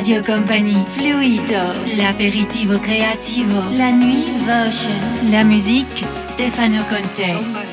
Radio Company, Fluido, l'aperitivo creativo, la nuit Votion, la musique Stefano Conte.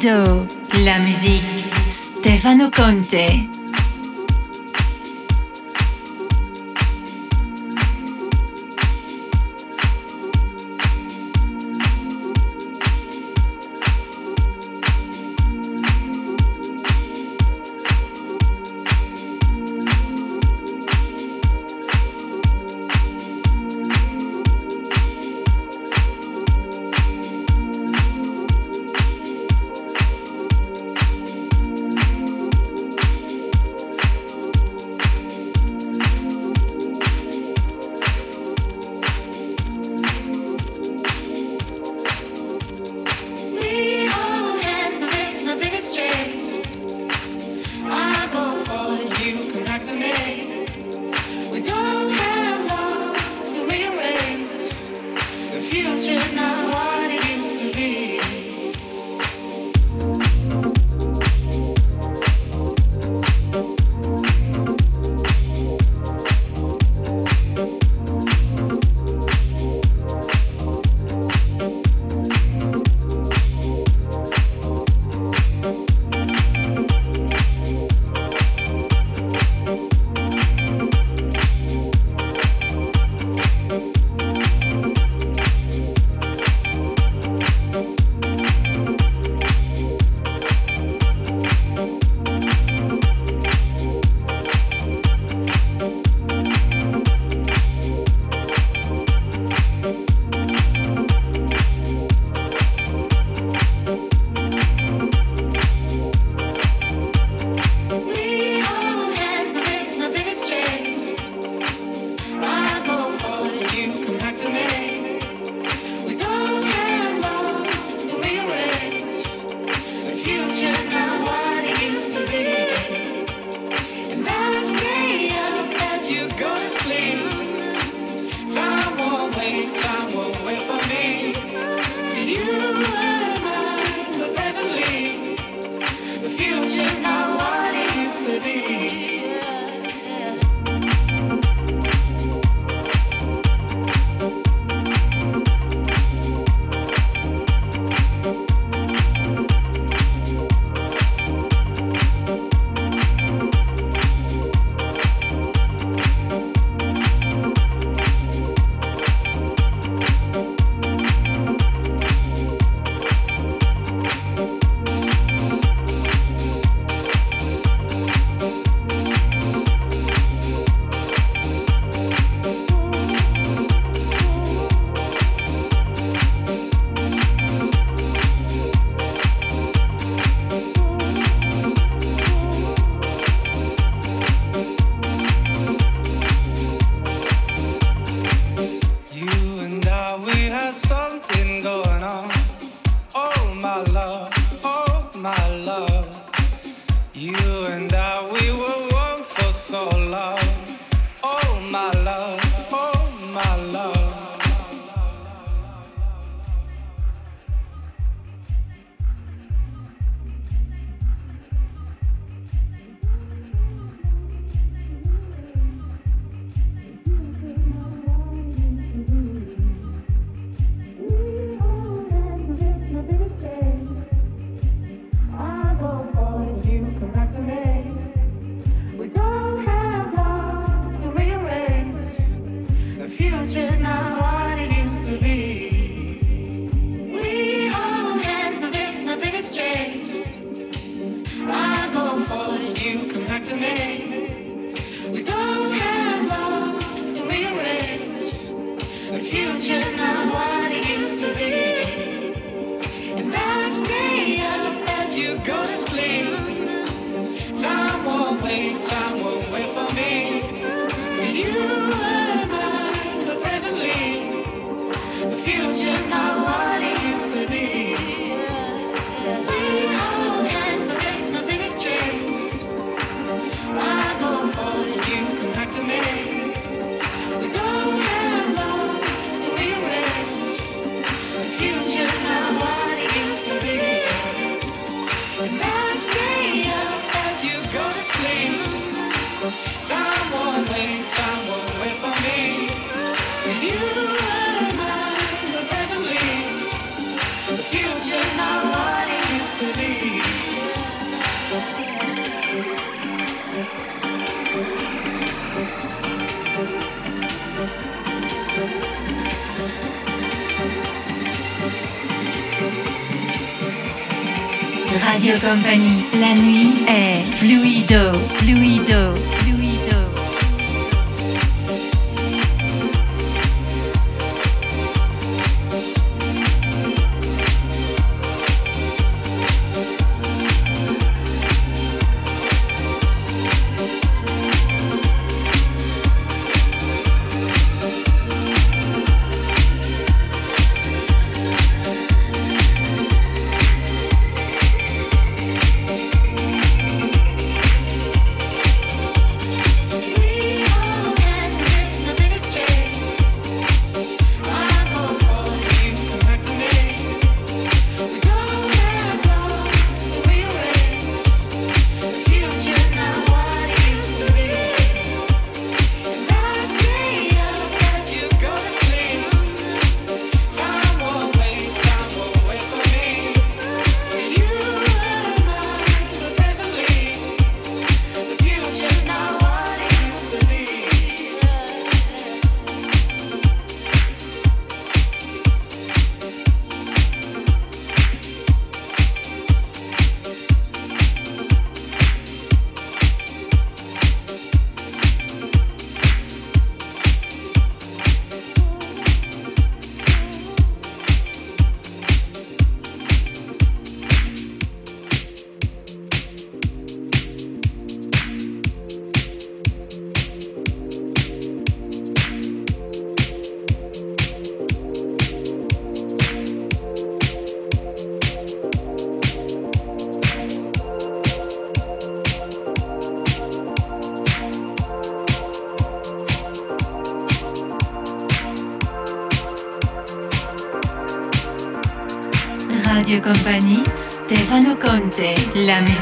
Fluido. La musique, Stefano Conte.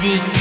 Musique.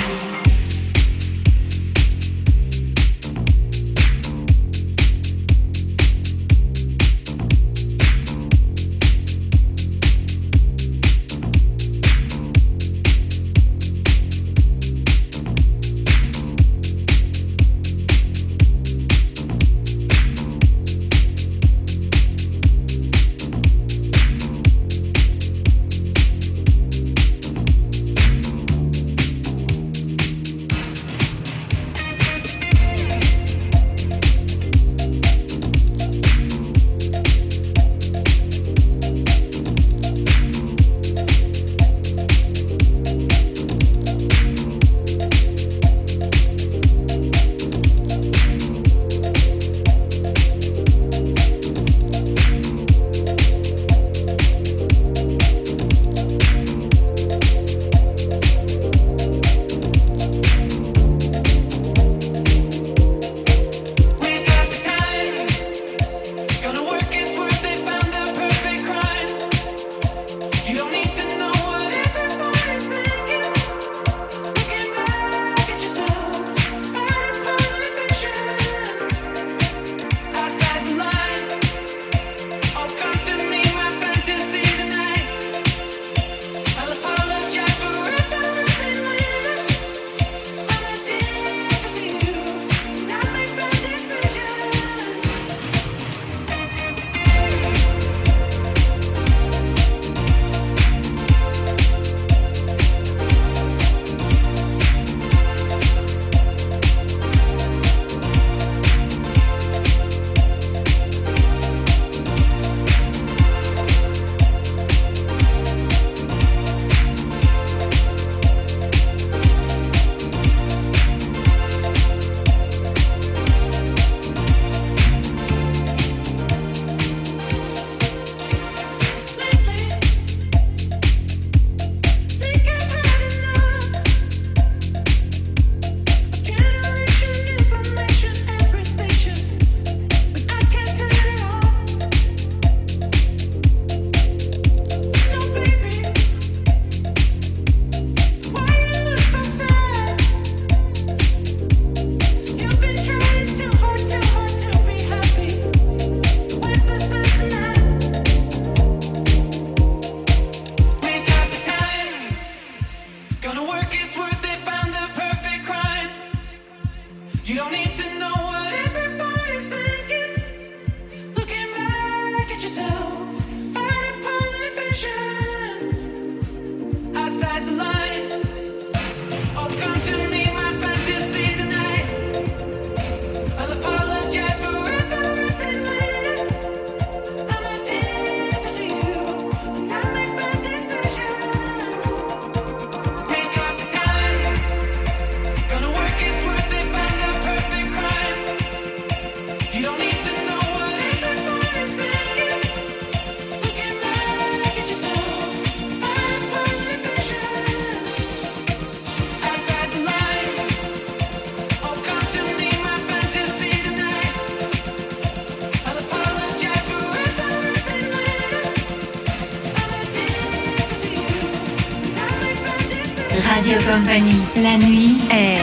la nuit est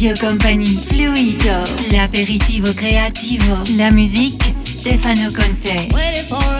Radio Company, Fluido, l'aperitivo creativo, la musique, Stefano Conte.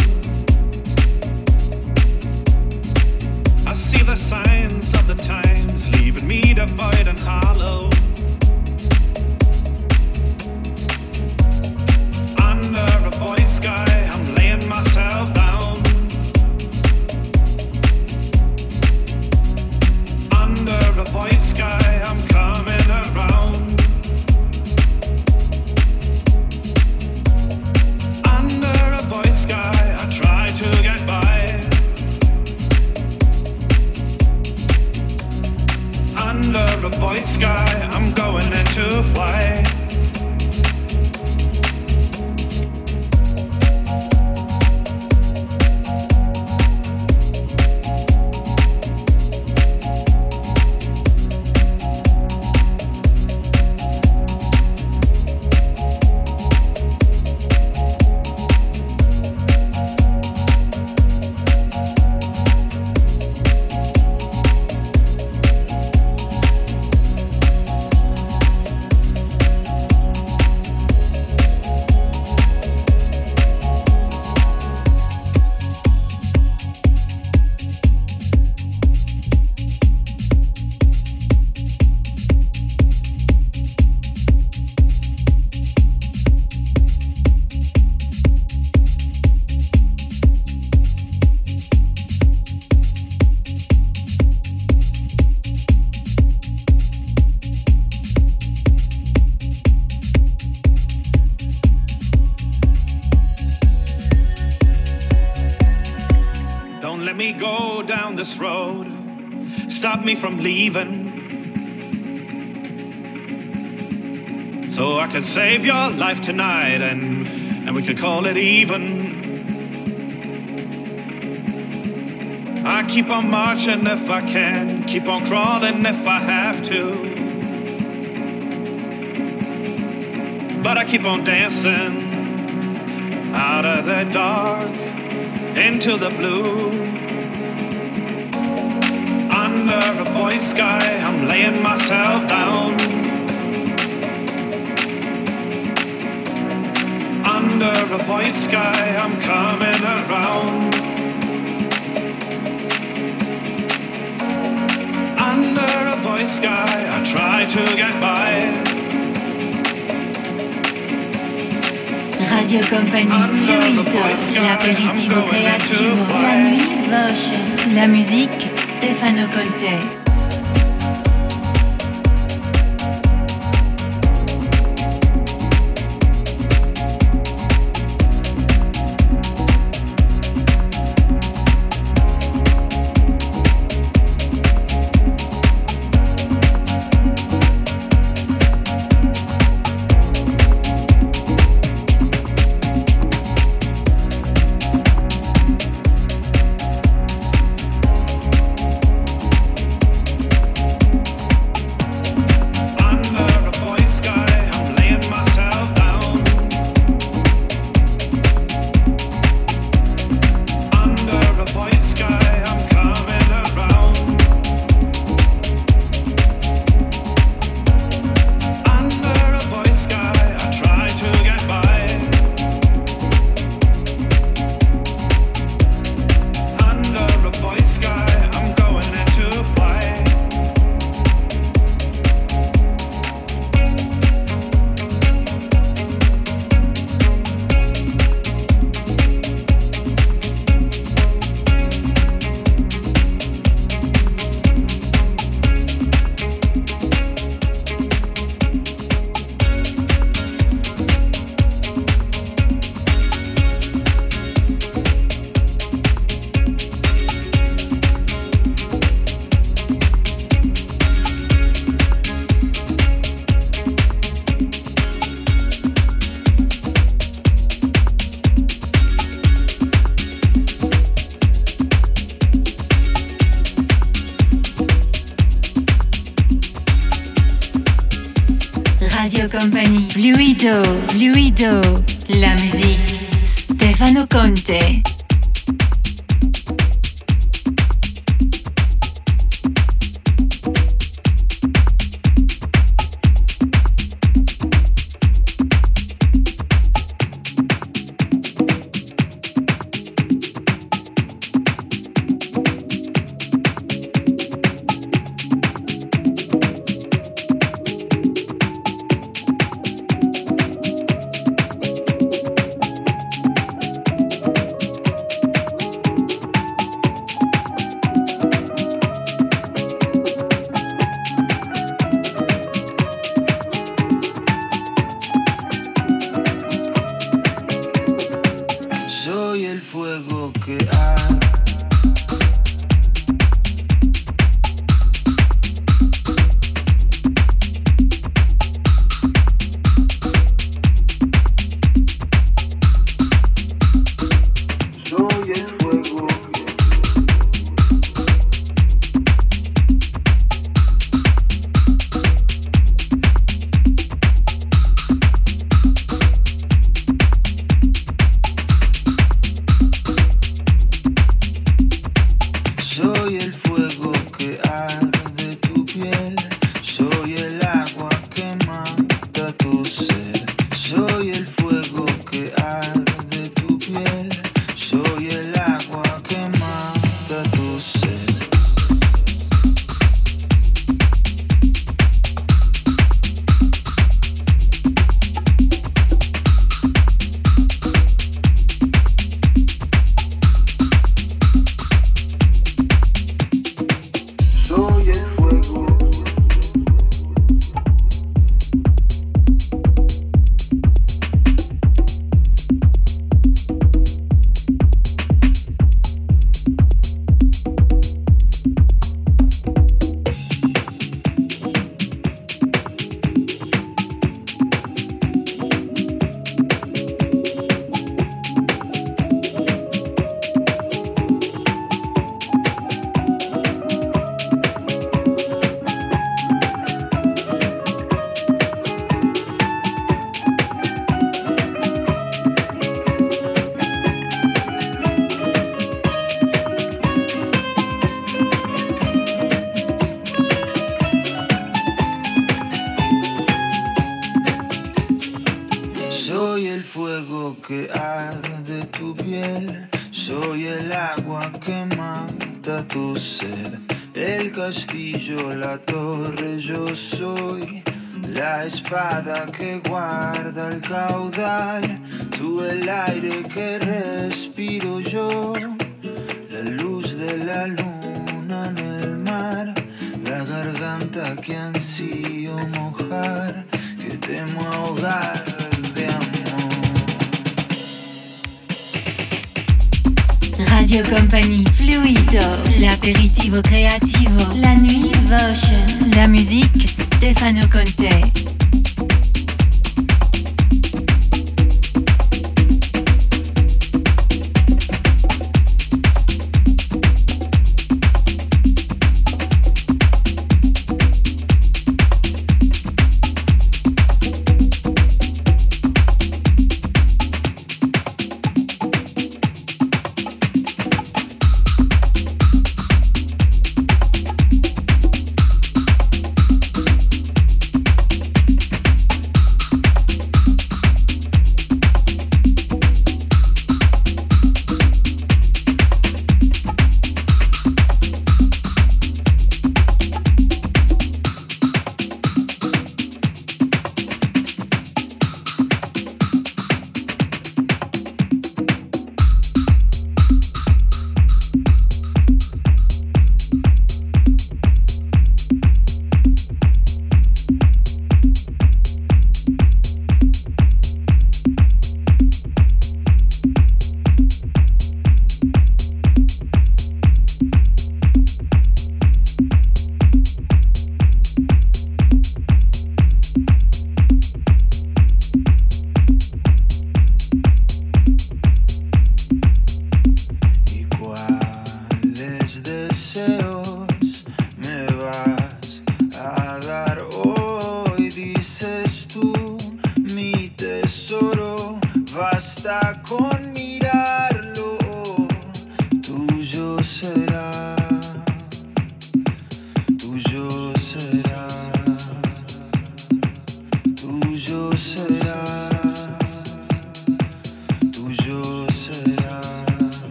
see the signs of the times leaving me devoid and hollow. Under a void sky, into flight. From leaving. So I could save your life tonight and, and we could call it even. I keep on marching if I can, keep on crawling if I have to. But I keep on dancing out of the dark into the blue. Under a voice sky, I'm laying myself down. Under a voice sky, I'm coming around. Under a voice sky, I try to get by. Radio Company Fluidó, l'aperitivo creativo, la nuit Voce, la musique Stefano Conte. La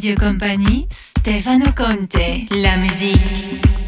Radio Compagnie, Stefano Conte, la musique.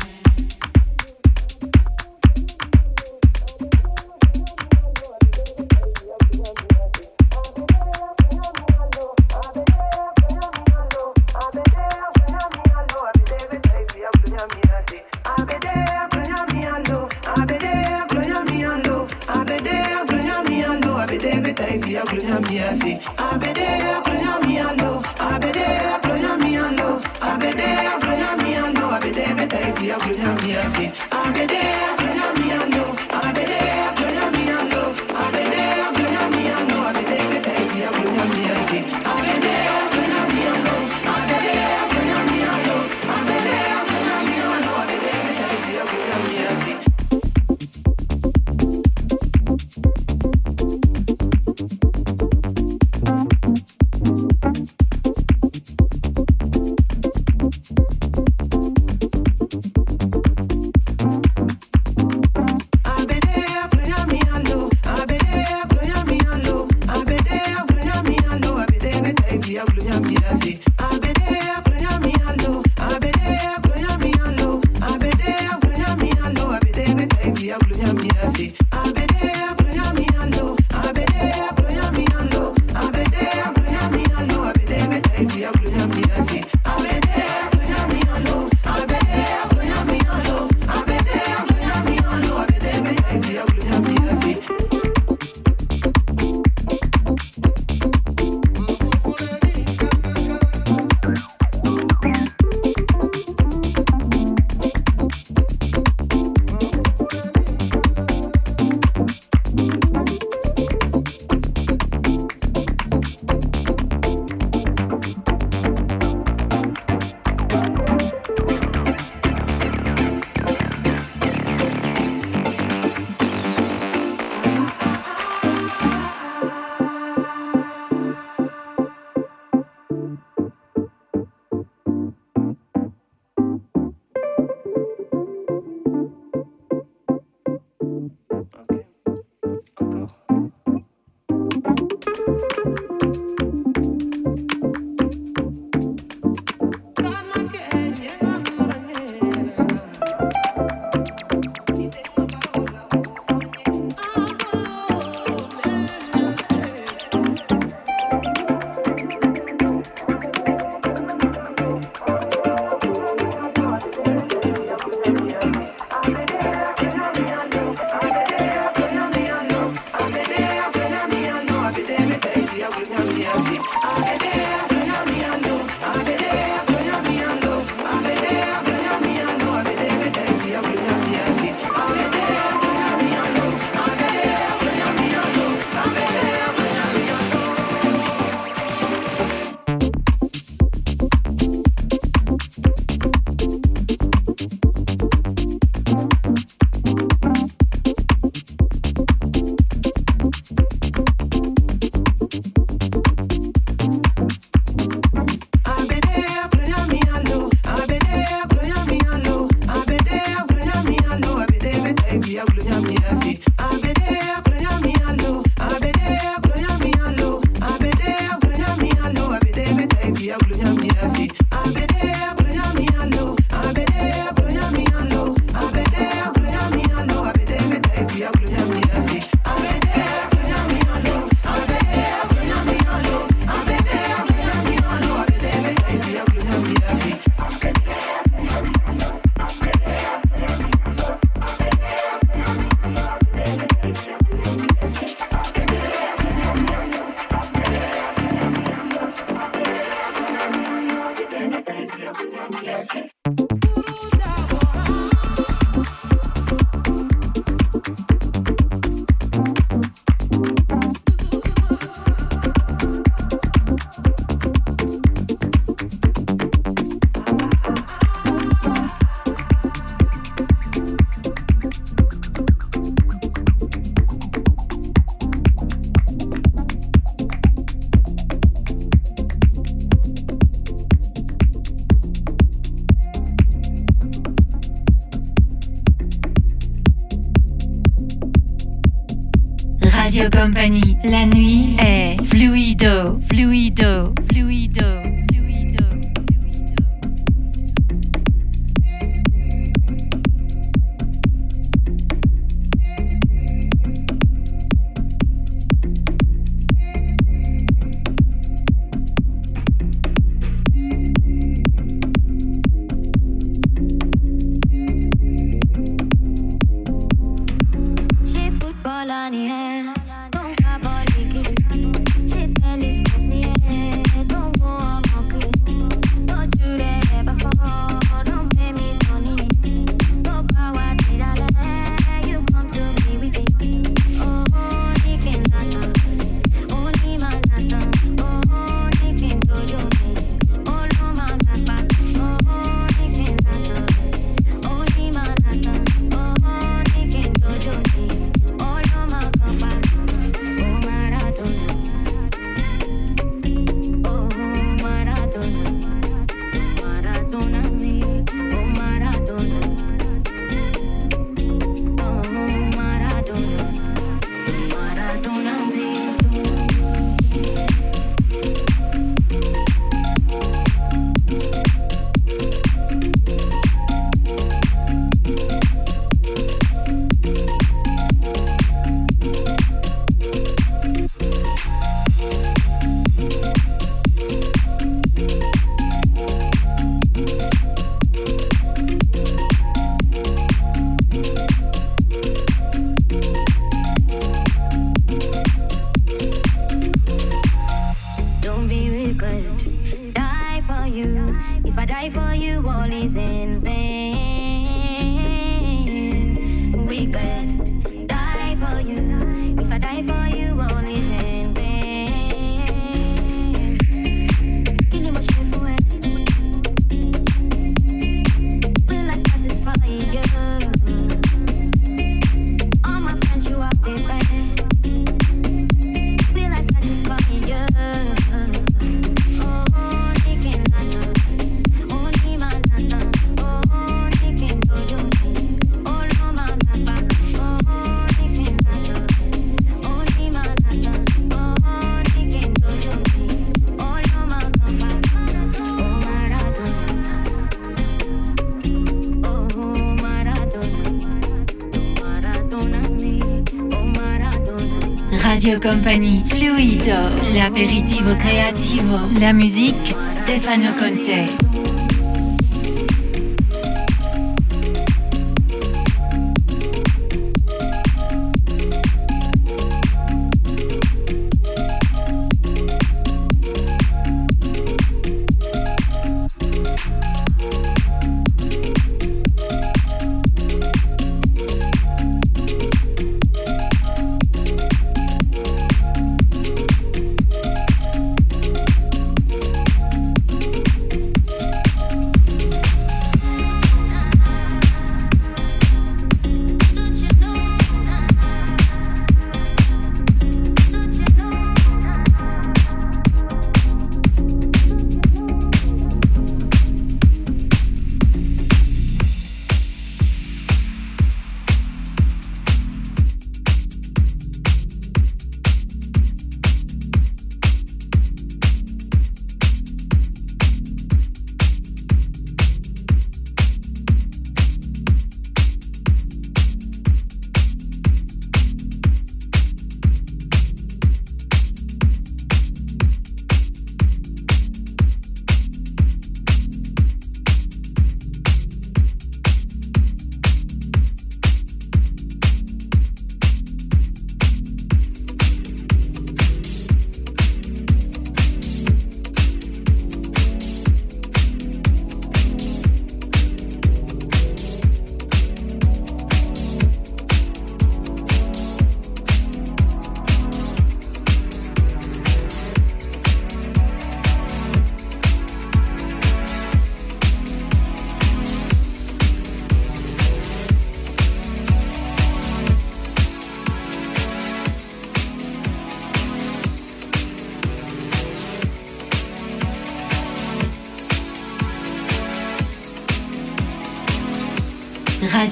Radio Company, Fluido, l'aperitivo creativo, la musique, Stefano Conte.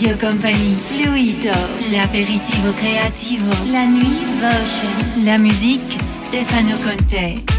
Radio Company, Fluido, l'aperitivo creativo, la nuit Votion, la musique Stefano Conte.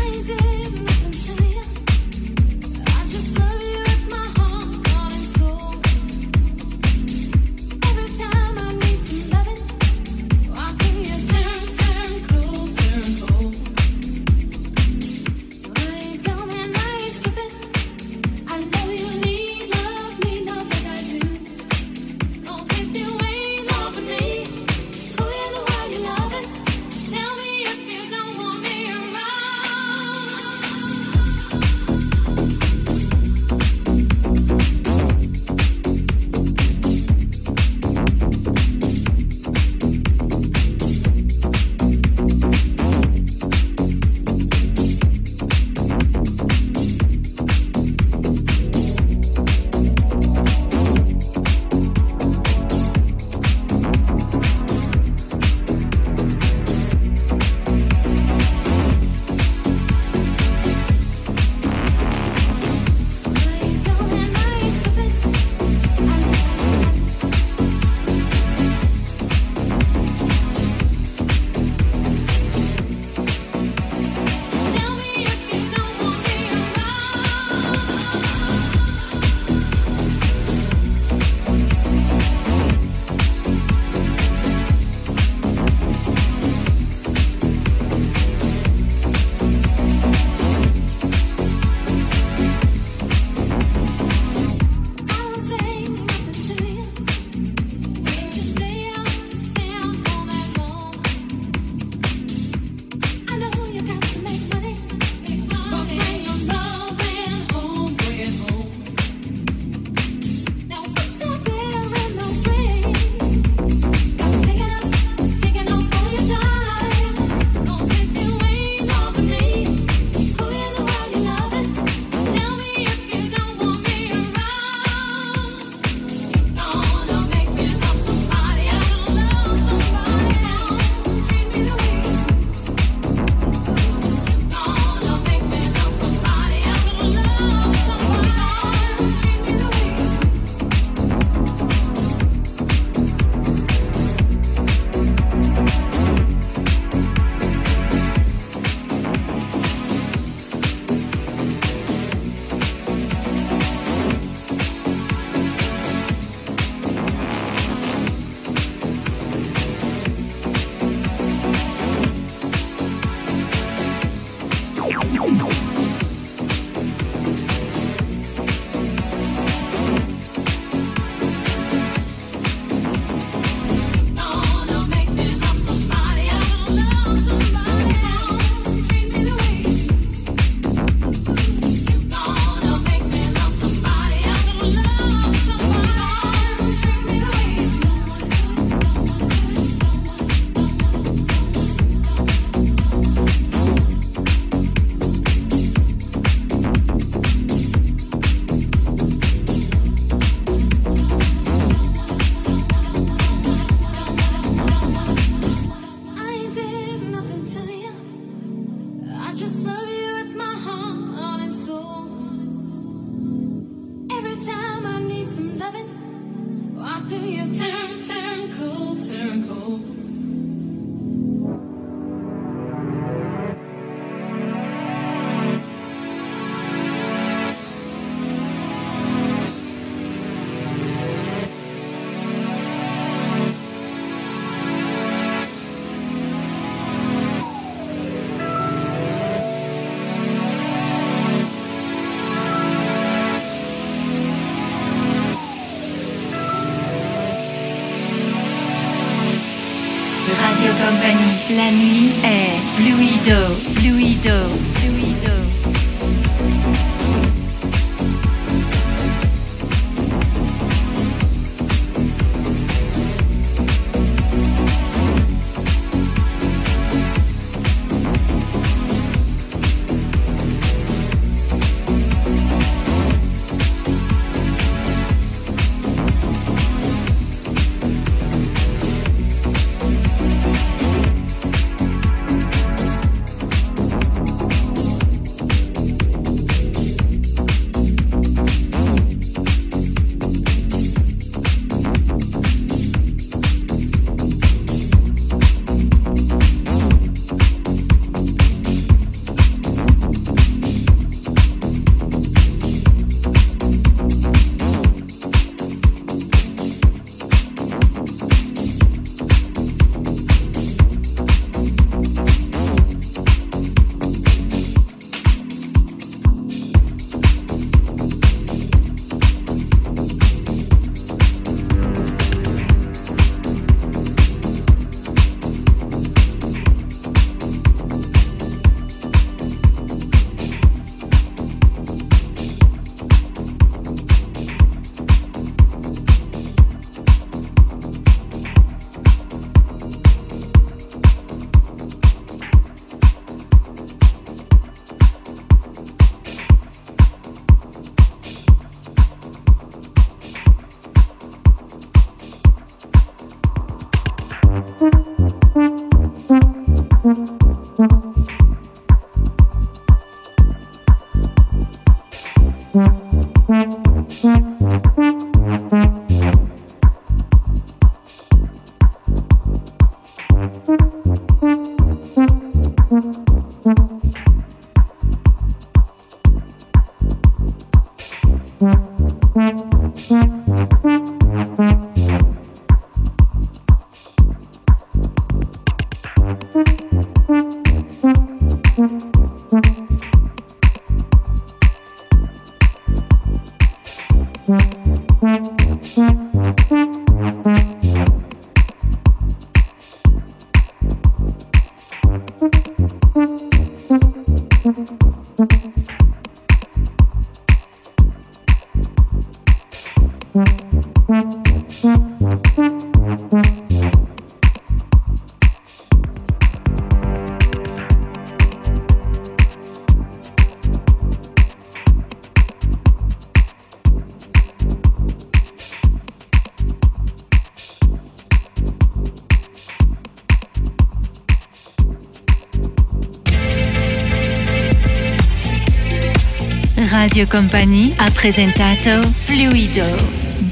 Company a presentato Fluido.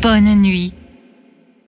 Bonne nuit.